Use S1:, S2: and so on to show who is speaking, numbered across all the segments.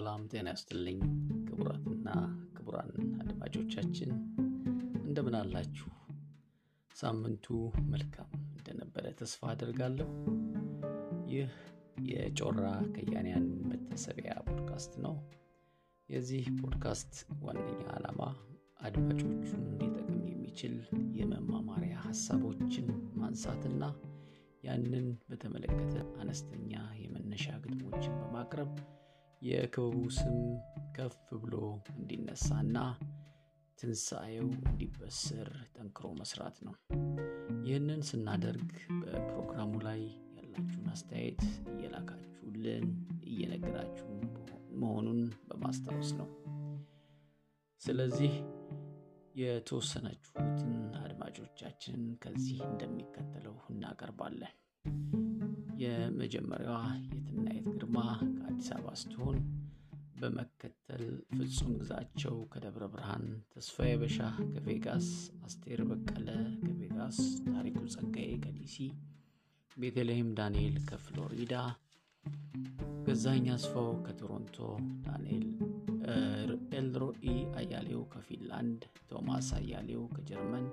S1: ሰላም ጤና ያስጥልኝ ክቡራትና ክቡራን አድማጮቻችን እንደምን አላችሁ? ሳምንቱ መልካም እንደነበረ ተስፋ አድርጋለሁ። ይህ የጮራ ከያንያን መታሰቢያ ፖድካስት ነው። የዚህ ፖድካስት ዋነኛ ዓላማ አድማጮቹን ሊጠቅም የሚችል የመማማሪያ ሀሳቦችን ማንሳትና ያንን በተመለከተ አነስተኛ የመነሻ ግጥሞችን በማቅረብ የክበቡ ስም ከፍ ብሎ እንዲነሳና ትንሣኤው እንዲበስር ጠንክሮ መስራት ነው። ይህንን ስናደርግ በፕሮግራሙ ላይ ያላችሁን አስተያየት እየላካችሁልን እየነገራችሁ መሆኑን በማስታወስ ነው። ስለዚህ የተወሰናችሁትን አድማጮቻችን ከዚህ እንደሚከተለው እናቀርባለን። የመጀመሪያዋ የትናየት ግርማ ከአዲስ አበባ ስትሆን በመከተል ፍጹም ግዛቸው ከደብረ ብርሃን፣ ተስፋዬ በሻህ ከቬጋስ፣ አስቴር በቀለ ከቬጋስ፣ ታሪኩ ጸጋዬ ከዲሲ፣ ቤተልሔም ዳንኤል ከፍሎሪዳ፣ ገዛኝ አስፋው ከቶሮንቶ፣ ዳንኤል ኤልሮኢ አያሌው ከፊንላንድ፣ ቶማስ አያሌው ከጀርመን፣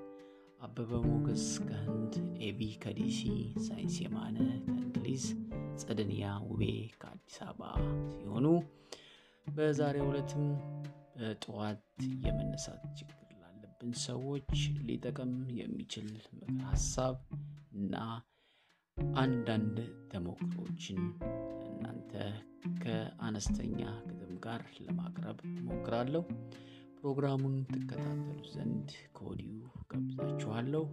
S1: አበበ ሞገስ ከህንድ፣ ኤቢ ከዲሲ፣ ሳይንስ የማነ ከእንግሊዝ፣ ጸደንያ ውቤ ከአዲስ አበባ ሲሆኑ በዛሬው ዕለትም በጠዋት የመነሳት ችግር ላለብን ሰዎች ሊጠቅም የሚችል ምክር ሀሳብ እና አንዳንድ ተሞክሮችን እናንተ ከአነስተኛ ግጥም ጋር ለማቅረብ ሞክራለሁ። ፕሮግራሙን ትከታተሉ ዘንድ ከወዲሁ ጋብዛችኋለሁ።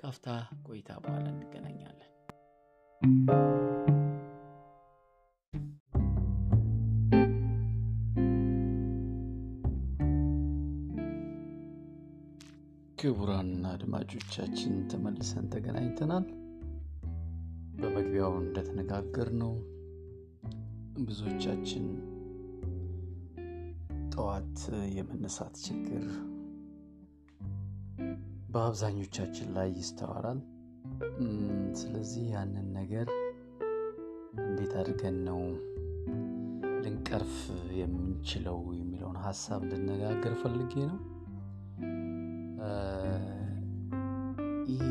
S1: ካፍታ ቆይታ በኋላ እንገናኛለን። ክቡራን አድማጮቻችን ተመልሰን ተገናኝተናል። በመግቢያው እንደተነጋገር ነው ብዙዎቻችን ጠዋት የመነሳት ችግር በአብዛኞቻችን ላይ ይስተዋላል። ስለዚህ ያንን ነገር እንዴት አድርገን ነው ልንቀርፍ የምንችለው የሚለውን ሀሳብ እንድነጋገር ፈልጌ ነው። ይሄ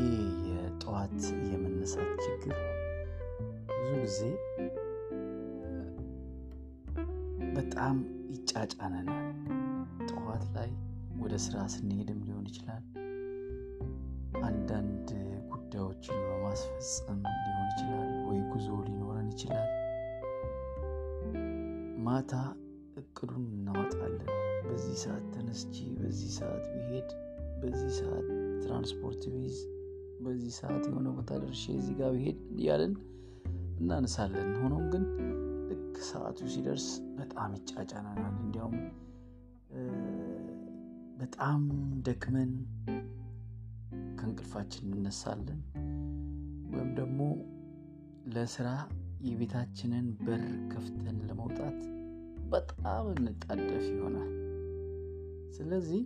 S1: የጠዋት የመነሳት ችግር ብዙ ጊዜ በጣም ይጫጫነናል። ጠዋት ላይ ወደ ስራ ስንሄድም ሊሆን ይችላል፣ አንዳንድ ጉዳዮችን በማስፈጸም ሊሆን ይችላል፣ ወይ ጉዞ ሊኖረን ይችላል። ማታ እቅዱን እናወጣለን። በዚህ ሰዓት ተነስቼ በዚህ ሰዓት ብሄድ፣ በዚህ ሰዓት ትራንስፖርት ቢዝ፣ በዚህ ሰዓት የሆነ ቦታ ደርሼ እዚህ ጋር ብሄድ እያለን እናነሳለን። ሆኖም ግን ሰዓቱ ሲደርስ በጣም ይጫጫናናል። እንዲያውም በጣም ደክመን ከእንቅልፋችን እንነሳለን። ወይም ደግሞ ለስራ የቤታችንን በር ከፍተን ለመውጣት በጣም እንጣደፍ ይሆናል። ስለዚህ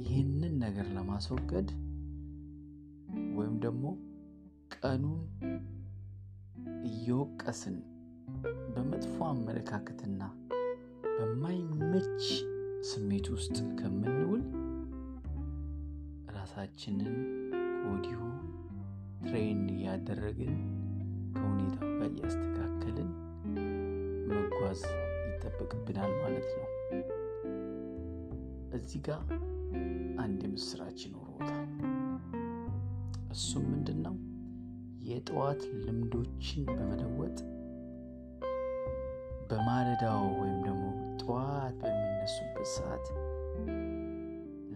S1: ይህንን ነገር ለማስወገድ ወይም ደግሞ ቀኑን እየወቀስን በመጥፎ አመለካከትና በማይመች ስሜት ውስጥ ከምንውል ራሳችንን ከወዲሁ ትሬን እያደረግን ከሁኔታው ጋር እያስተካከልን መጓዝ ይጠበቅብናል ማለት ነው። እዚህ ጋር አንድ የምስራች ይኖረዎታል። እሱም ምንድን ነው? የጠዋት ልምዶችን በመለወጥ በማለዳው ወይም ደግሞ ጠዋት በሚነሱበት ሰዓት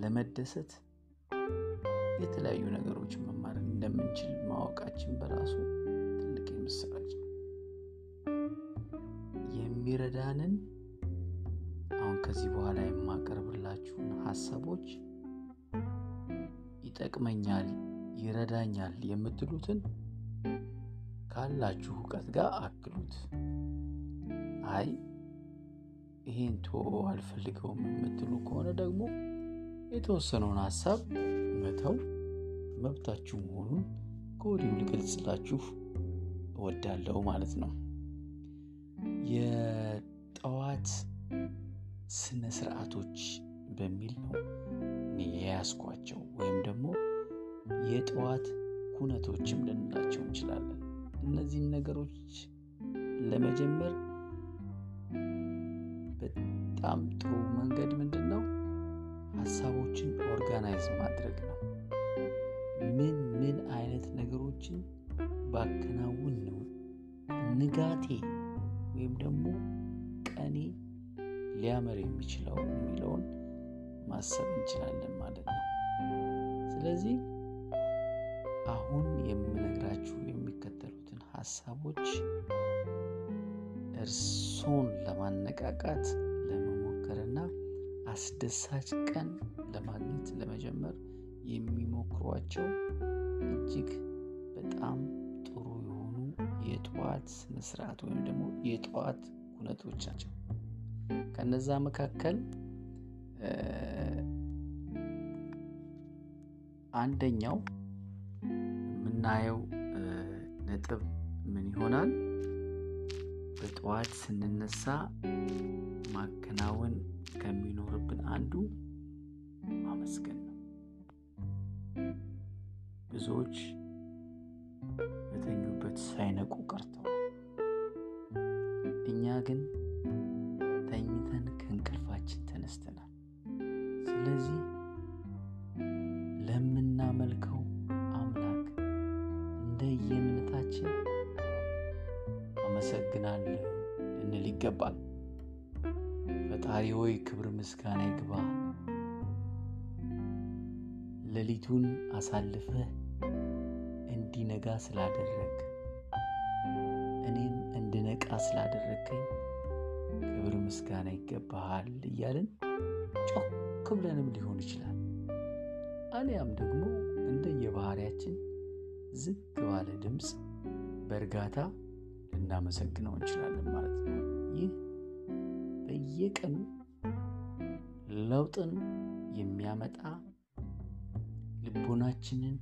S1: ለመደሰት የተለያዩ ነገሮች መማር እንደምንችል ማወቃችን በራሱ ትልቅ የምስራች ነው። የሚረዳንን አሁን ከዚህ በኋላ የማቀርብላችሁን ሀሳቦች ይጠቅመኛል፣ ይረዳኛል የምትሉትን ካላችሁ እውቀት ጋር አክሉት። አይ ይሄን ቶ አልፈልገውም የምትሉ ከሆነ ደግሞ የተወሰነውን ሀሳብ መተው መብታችሁ መሆኑን ከወዲሁ ልገልጽላችሁ እወዳለሁ ማለት ነው። የጠዋት ስነ ስርዓቶች በሚል ነው እኔ ወይም ደግሞ የጠዋት ኩነቶችም ልንላቸው እንችላለን። እነዚህን ነገሮች ለመጀመር በጣም ጥሩ መንገድ ምንድን ነው? ሀሳቦችን organize ማድረግ ነው። ምን ምን አይነት ነገሮችን ባከናውን ነው ንጋቴ ወይም ደግሞ ቀኔ ሊያምር የሚችለው የሚለውን ማሰብ እንችላለን ማለት ነው። ስለዚህ አሁን የምነግራችሁ የሚከተሉትን ሀሳቦች እርሶን ለማነቃቃት ለመሞከርና አስደሳች ቀን ለማግኘት ለመጀመር የሚሞክሯቸው እጅግ በጣም ጥሩ የሆኑ የጠዋት ስነስርዓት ወይም ደግሞ የጠዋት ኩነቶች ናቸው። ከነዛ መካከል አንደኛው የምናየው ነጥብ ይሆናል? በጠዋት ስንነሳ ማከናወን ከሚኖርብን አንዱ ማመስገን ነው። ብዙዎች በተኙበት ሳይነቁ ቀርተዋል። እኛ ግን አመሰግናለሁ ልንል ይገባል። ፈጣሪ ሆይ ክብር ምስጋና ይግባ፣ ሌሊቱን አሳልፈህ እንዲነጋ ስላደረግ እኔም እንድነቃ ስላደረግከኝ ክብር ምስጋና ይገባሃል እያልን ጮክ ብለንም ሊሆን ይችላል። አሊያም ደግሞ እንደየባህሪያችን ዝግ ባለ ድምፅ በእርጋታ ልናመሰግነው እንችላለን ማለት ነው። ይህ በየቀኑ ለውጥን የሚያመጣ ልቦናችንን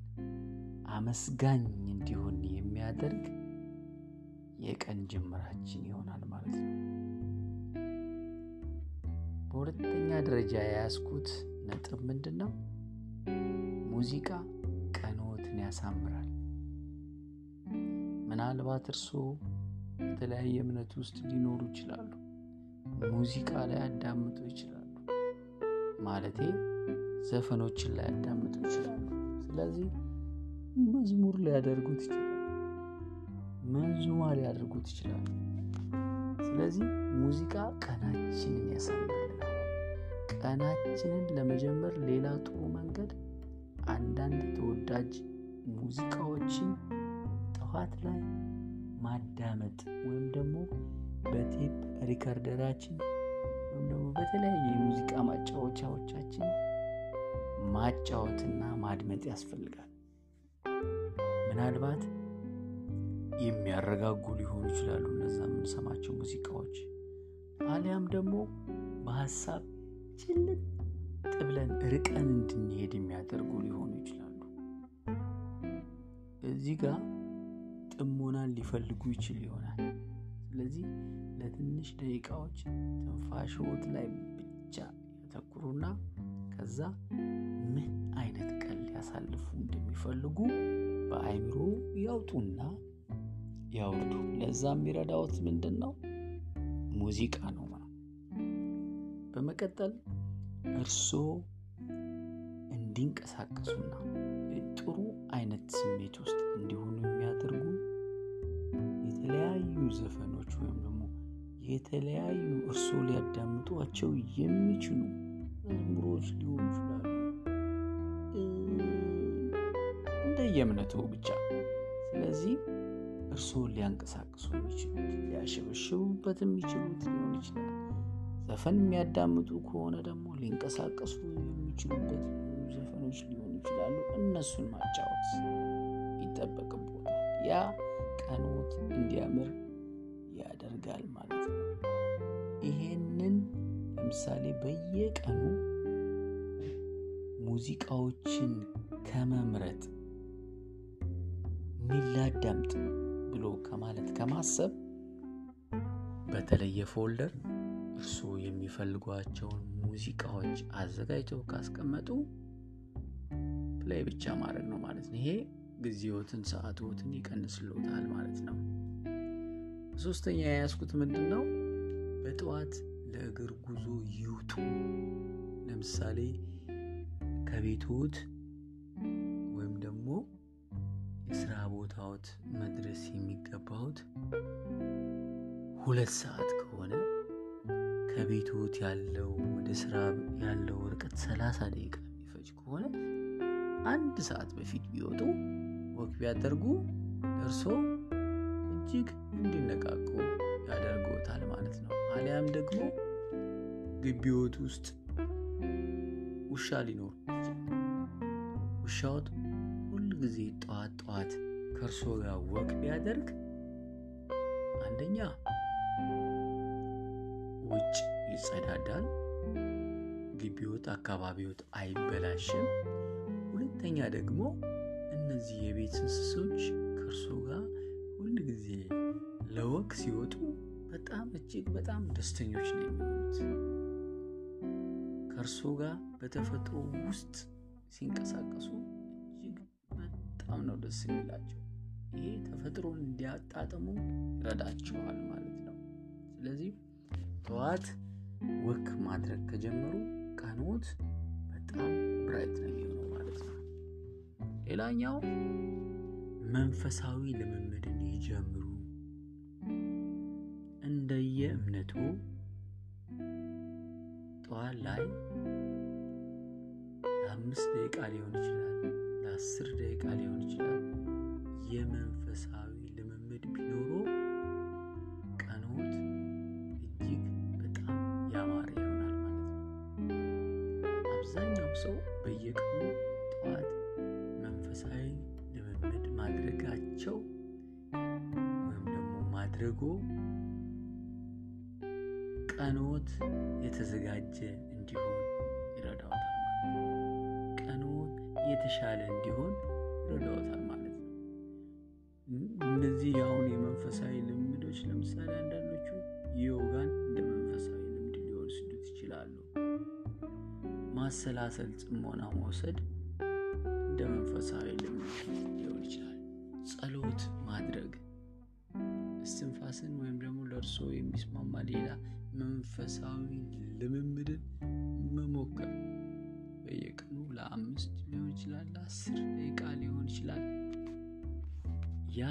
S1: አመስጋኝ እንዲሆን የሚያደርግ የቀን ጅምራችን ይሆናል ማለት ነው። በሁለተኛ ደረጃ የያዝኩት ነጥብ ምንድን ነው? ሙዚቃ ቀንዎትን ያሳምራል። ምናልባት እርስዎ የተለያየ እምነት ውስጥ ሊኖሩ ይችላሉ። ሙዚቃ ላይ ያዳምጡ ይችላሉ። ማለቴ ዘፈኖችን ላይ ያዳምጡ ይችላሉ። ስለዚህ መዝሙር ሊያደርጉት ይችላሉ። መንዙማ ሊያደርጉት ይችላሉ። ስለዚህ ሙዚቃ ቀናችንን ያሳምርልናል። ቀናችንን ለመጀመር ሌላ ጥሩ መንገድ አንዳንድ ተወዳጅ ሙዚቃዎችን ጠዋት ላይ ማዳመጥ ወይም ደግሞ በ tape recorder ኣችን ወይም ደግሞ በተለያየ የሙዚቃ ማጫወቻዎቻችን ማጫወትና ማድመጥ ያስፈልጋል። ምናልባት የሚያረጋጉ ሊሆኑ ይችላሉ እነዛ የምንሰማቸው ሙዚቃዎች፣ አሊያም ደግሞ በሀሳብ ጭልጥ ብለን ርቀን እንድንሄድ የሚያደርጉ ሊሆኑ ይችላሉ። እዚህ ጋር ጥሞናን ሊፈልጉ ይችል ይሆናል። ስለዚህ ለትንሽ ደቂቃዎች ትንፋሽዎት ላይ ብቻ ያተኩሩና ከዛ ምን አይነት ቀን ሊያሳልፉ እንደሚፈልጉ በአይምሮ ያውጡና ያውርዱ። ለዛ የሚረዳዎት ምንድን ነው? ሙዚቃ ነው። በመቀጠል እርስዎ እንዲንቀሳቀሱና ጥሩ አይነት ስሜት ውስጥ እንዲሆኑ የሚያደርጉ ዘፈኖች ወይም ደግሞ የተለያዩ እርስዎ ሊያዳምጧቸው የሚችሉ መዝሙሮች ሊሆኑ ይችላሉ። እንደየእምነቱ ብቻ። ስለዚህ እርስዎን ሊያንቀሳቅሱ የሚችሉት ሊያሸበሽቡበት የሚችሉት ሊሆን ይችላል። ዘፈን የሚያዳምጡ ከሆነ ደግሞ ሊንቀሳቀሱ የሚችሉበት ዘፈኖች ሊሆኑ ይችላሉ። እነሱን ማጫወት ይጠበቅቦታል። ያ ቀኖት እንዲያምር ያደርጋል ማለት ነው። ይሄንን ለምሳሌ በየቀኑ ሙዚቃዎችን ከመምረጥ ምን ላዳምጥ ብሎ ከማለት ከማሰብ በተለየ folder እርስዎ የሚፈልጓቸውን ሙዚቃዎች አዘጋጅተው ካስቀመጡ play ብቻ ማድረግ ነው ማለት ነው። ይሄ ጊዜዎትን ሰዓትዎትን ይቀንስልዎታል ማለት ነው። ሶስተኛ የያዝኩት ምንድን ነው? በጠዋት ለእግር ጉዞ ይውጡ። ለምሳሌ ከቤትዎት ወይም ደግሞ የስራ ቦታዎት መድረስ የሚገባዎት ሁለት ሰዓት ከሆነ ከቤትዎት ያለው ወደ ስራ ያለው ርቀት ሰላሳ ደቂቃ የሚፈጅ ከሆነ አንድ ሰዓት በፊት ቢወጡ ወክ ቢያደርጉ እርስዎ እጅግ እንዲነቃቁ ያደርግዎታል ማለት ነው። አሊያም ደግሞ ግቢዎት ውስጥ ውሻ ሊኖር ውሻዎት ሁል ጊዜ ጠዋት ጠዋት ከእርስዎ ጋር ወክ ቢያደርግ አንደኛ ውጭ ይጸዳዳል፣ ግቢዎት አካባቢዎት አይበላሽም። ሁለተኛ ደግሞ እነዚህ የቤት እንስሶች ከእርሶ ጋር ጊዜ ለወቅ ሲወጡ በጣም እጅግ በጣም ደስተኞች ነው የሚሆኑት። ከእርሶ ጋር በተፈጥሮ ውስጥ ሲንቀሳቀሱ እጅግ በጣም ነው ደስ የሚላቸው። ይሄ ተፈጥሮን እንዲያጣጥሙ ይረዳቸዋል ማለት ነው። ስለዚህ ጠዋት ወክ ማድረግ ከጀመሩ ቀኖት በጣም ብራይት ነው የሚሆነው ማለት ነው። ሌላኛው መንፈሳዊ ልምምድን ይጀምሩ። እንደየ እምነቱ ጠዋት ላይ ለአምስት ደቂቃ ሊሆን ይችላል፣ ለአስር ደቂቃ ሊሆን ይችላል። የመንፈሳዊ የተሻለ እንዲሆን ይረዳዎታል ማለት ነው። እነዚህ አሁን የመንፈሳዊ ልምዶች ለምሳሌ አንዳንዶቹ ዮጋን እንደ መንፈሳዊ ልምድ ሊወስዱት ይችላሉ። ማሰላሰል፣ ጽሞና መውሰድ እንደ መንፈሳዊ ልምድ ሊሆን ይችላል። ጸሎት ማድረግ እስትንፋስን ወይም ደግሞ ለእርሶ የሚስማማ ሌላ መንፈሳዊ ልምምድን መሞከር በየቀኑ ለአምስት ሊሆን ይችላል፣ ለአስር ደቂቃ ሊሆን ይችላል። ያ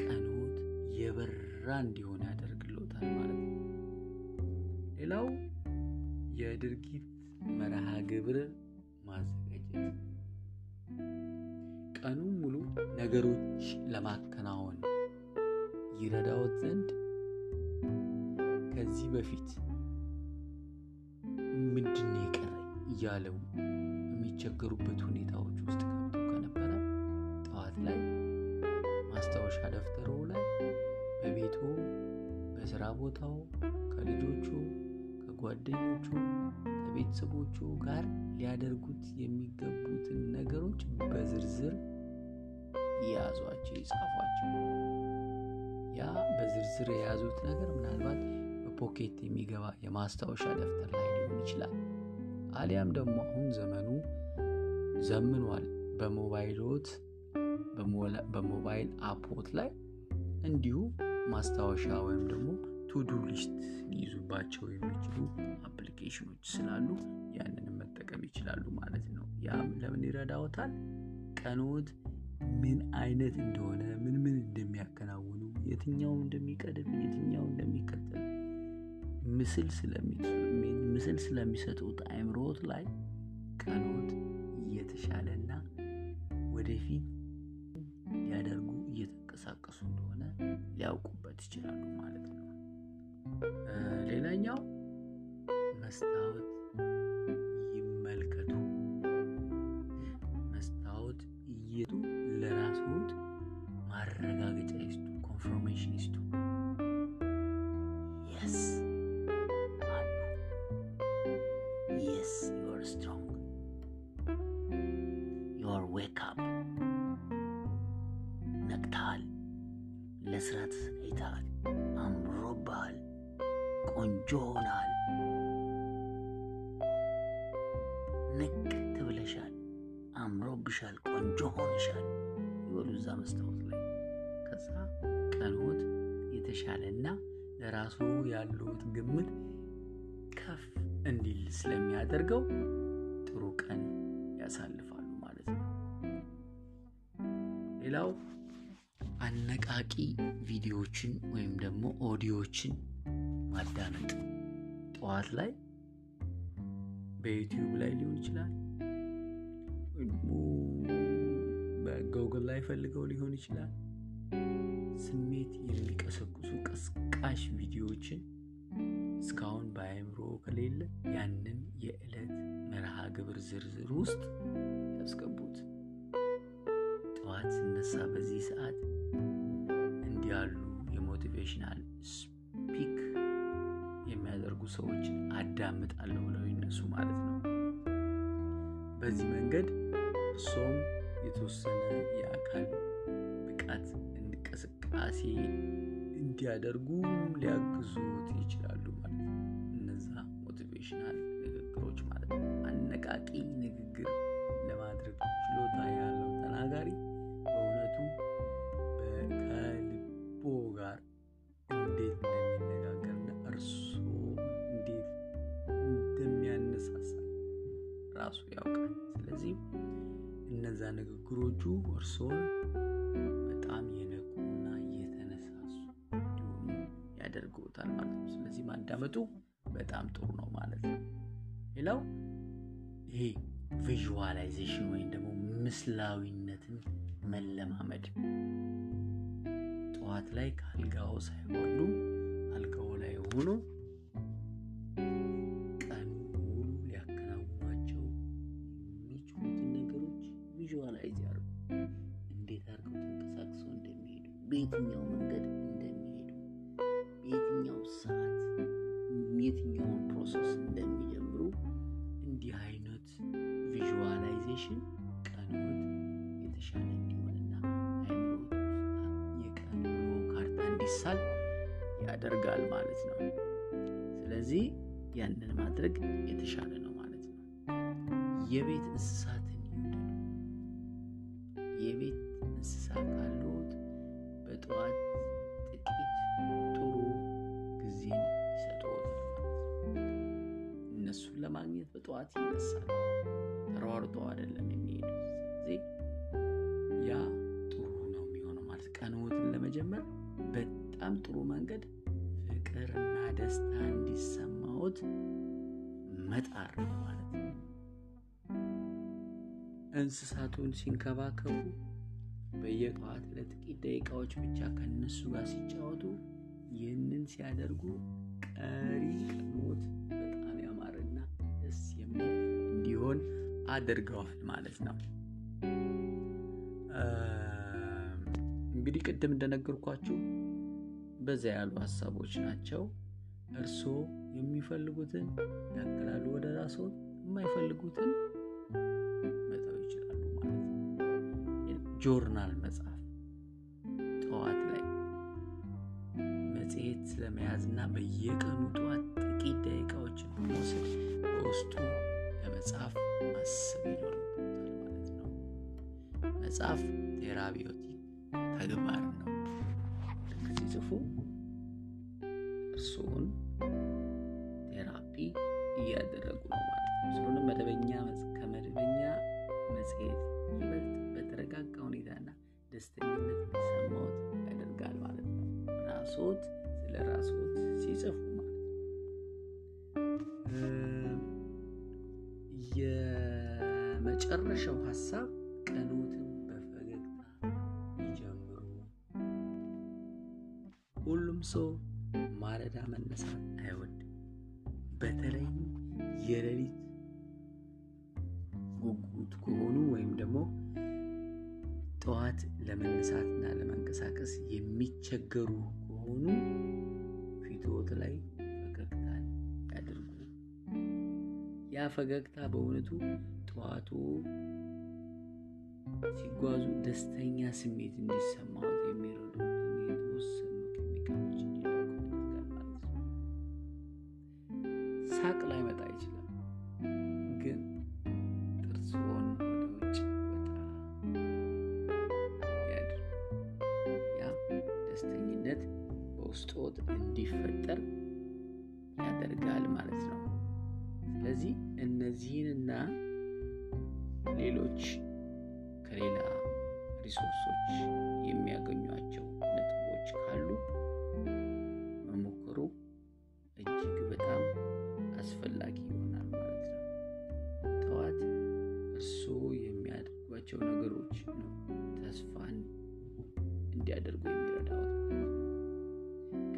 S1: ቀኖት የበራ እንዲሆን ያደርግሎታል ማለት ነው። ሌላው የድርጊት መርሃ ግብር ማዘጋጀት ቀኑን ሙሉ ነገሮች ለማከናወን ይረዳዎት ዘንድ ከዚህ በፊት ምንድን ነው እያለው የሚቸገሩበት ሁኔታዎች ውስጥ ገብተው ከነበረ ጠዋት ላይ ማስታወሻ ደብተሮ ላይ በቤቱ፣ በስራ ቦታው፣ ከልጆቹ፣ ከጓደኞቹ፣ ከቤተሰቦቹ ጋር ሊያደርጉት የሚገቡትን ነገሮች በዝርዝር የያዟቸው ይጻፏቸው። ያ በዝርዝር የያዙት ነገር ምናልባት በ pocket የሚገባ የማስታወሻ ደብተር ላይ ሊሆን ይችላል። አሊያም ደግሞ አሁን ዘመኑ ዘምኗል። በሞባይሎት በሞባይል app ዎት ላይ እንዲሁ ማስታወሻ ወይም ደግሞ to-do list ሊይዙባቸው የሚችሉ application ኖች ስላሉ ያንንም መጠቀም ይችላሉ ማለት ነው። ያም ለምን ይረዳዎታል? ቀኖት ምን አይነት እንደሆነ ምን ምን እንደሚያከናውኑ የትኛው እንደሚቀድም የትኛው እንደሚከተል ምስል ስለሚሰጡት አእምሮት ላይ ቀኖት እየተሻለና ወደፊት ሊያደርጉ እየተንቀሳቀሱ እንደሆነ ሊያውቁበት ይችላሉ ማለት ነው። ሌላኛው መስታወት ለስራ ተዘጋጅተሃል፣ አምሮብሃል፣ ቆንጆ ሆናል፣ ንቅት ብለሻል፣ አምሮብሻል፣ ቆንጆ ሆነሻል። ይበሉ እዛ መስታወት ላይ። ከዛ ቀኖት የተሻለና ለራሱ ያሉት ግምት ከፍ እንዲል ስለሚያደርገው ኦዲዮዎችን ማዳመጥ ጠዋት ላይ በዩቲዩብ ላይ ሊሆን ይችላል፣ በጎግል ላይ ፈልገው ሊሆን ይችላል። ስሜት የሚቀሰቅሱ ቀስቃሽ ቪዲዮዎችን እስካሁን በአእምሮ ከሌለ ያንን የዕለት መርሃ ግብር ዝርዝር ውስጥ ያስገቡት። ጠዋት ስነሳ በዚህ ሰዓት እንዲህ ያሉ የሞቲቬሽናል ሰዎችን አዳምጣለሁ ብለው ይነሱ ማለት ነው። በዚህ መንገድ እርሶም የተወሰነ የአካል ብቃት እንቅስቃሴ እንዲያደርጉ ሊያግዙት ንግግሮቹ እርሶን በጣም የነቁና የተነሳሱ እንዲሆኑ ያደርገውታል ማለት ነው። ስለዚህ ማዳመጡ በጣም ጥሩ ነው ማለት ነው። ሌላው ይሄ visualization ወይም ደግሞ ምስላዊነትን መለማመድ ጠዋት ላይ ከአልጋው ሳይወርዱ አልጋው ላይ ሆኖ ለማግኘት በጠዋት ይነሳል። ተሯርጠው አይደለም የሚሄዱት። ስለዚህ ያ ጥሩ ነው የሚሆነው ማለት ቀንዎትን ለመጀመር በጣም ጥሩ መንገድ ፍቅርና ደስታ እንዲሰማዎት መጣር ማለት ነው። እንስሳቱን ሲንከባከቡ በየጠዋት ለጥቂት ደቂቃዎች ብቻ ከነሱ ጋር ሲጫወቱ ይህንን ሲያደርጉ ቀሪ ቀኖት አድርገዋል ማለት ነው። እንግዲህ ቅድም እንደነገርኳችሁ በዛ ያሉ ሀሳቦች ናቸው። እርስዎ የሚፈልጉትን ያክላሉ ወደ ራስዎ፣ የማይፈልጉትን መተው ይችላሉ ማለት ነው። ጆርናል መጻፍ ጠዋት ላይ መጽሔት ስለመያዝና በየቀኑ ጠዋት ጥቂት ደቂቃዎችን በመውሰድ በውስጡ ለመጻፍ ማሰብ ይኖርበታል ማለት ነው። መጻፍ ቴራቢዮቲክ ተግባር ነው። ሲጽፉ እርስዎን ቴራፒ እያደረጉ ነው ማለት ነው። ስለሆነ መደበኛ ከመደበኛ መጽሔት ይበልጥ በተረጋጋ ሁኔታና ደስተኝነት እንዲሰማዎት ያደርጋል ማለት ነው። ራስዎት ስለ ራስዎት ሲጽፉ ማለት ነው። የመጨረሻው ሀሳብ ቀኖትን በፈገግታ ይጀምሩ። ሁሉም ሰው ማለዳ መነሳት አይወድም። በተለይም የሌሊት ጉጉት ከሆኑ ወይም ደግሞ ጠዋት ለመነሳትና ለመንቀሳቀስ የሚቸገሩ ከሆኑ ፊትዎት ላይ ፈገግታን ያድርጉ። ያ ፈገግታ በእውነቱ ጠዋቱ ሲጓዙ ደስተኛ ስሜት እንዲሰማዎት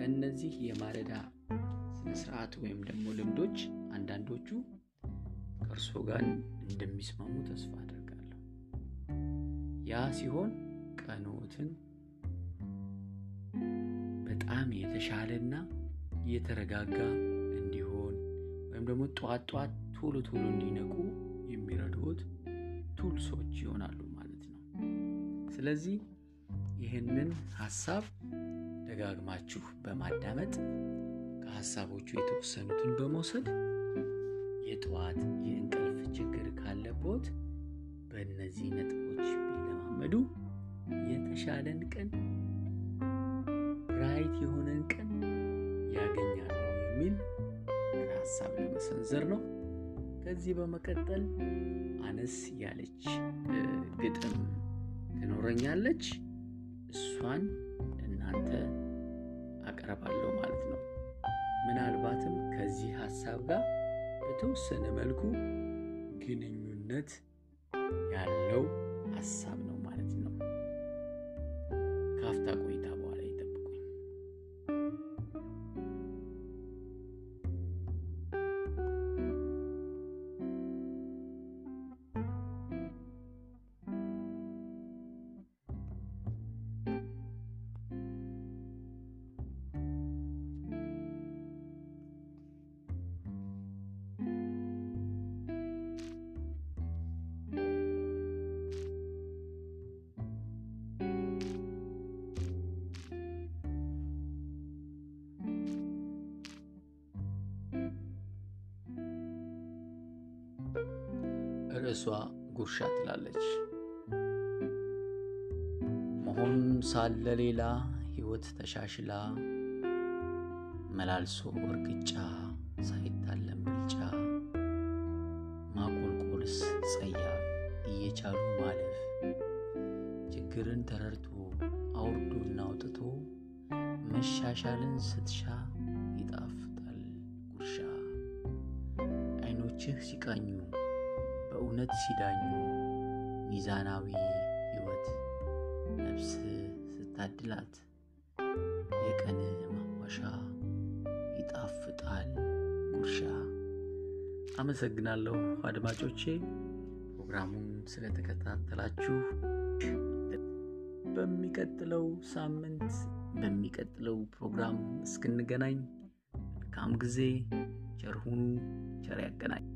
S1: ከእነዚህ የማለዳ ስነስርዓት ወይም ደግሞ ልምዶች አንዳንዶቹ ከእርስዎ ጋር እንደሚስማሙ ተስፋ አደርጋለሁ። ያ ሲሆን ቀኖትን በጣም የተሻለና የተረጋጋ እንዲሆን ወይም ደግሞ ጠዋት ጠዋት ቶሎ ቶሎ እንዲነቁ የሚረዱት ቱልሶች ይሆናሉ ማለት ነው። ስለዚህ ይህንን ሀሳብ ደጋግማችሁ በማዳመጥ ከሀሳቦቹ የተወሰኑትን በመውሰድ የጠዋት የእንቅልፍ ችግር ካለቦት በእነዚህ ነጥቦች ቢለማመዱ የተሻለን ቀን bright የሆነን ቀን ያገኛሉ የሚል ሀሳብ ለመሰንዘር ነው። ከዚህ በመቀጠል አነስ ያለች ግጥም ትኖረኛለች። እሷን እናንተ አቀርባለሁ ማለት ነው። ምናልባትም ከዚህ ሀሳብ ጋር በተወሰነ መልኩ ግንኙነት ያለው ሀሳብ ርዕሷ ጉርሻ ትላለች። መሆን ሳለ ሌላ ሕይወት ተሻሽላ መላልሶ እርግጫ ሳይታለም ብልጫ ማቆልቆልስ ጸያፍ እየቻሉ ማለፍ ችግርን ተረድቶ አውርዶና አውጥቶ መሻሻልን ስትሻ ይጣፍጣል ጉርሻ አይኖችህ ሲቃኙ በእውነት ሲዳኙ ሚዛናዊ ሕይወት ነፍስ ስታድላት የቀን ማሟሻ ይጣፍጣል ጉርሻ። አመሰግናለሁ አድማጮቼ ፕሮግራሙን ስለተከታተላችሁ። በሚቀጥለው ሳምንት በሚቀጥለው ፕሮግራም እስክንገናኝ መልካም ጊዜ። ቸር ሁኑ። ቸር ያገናኝ።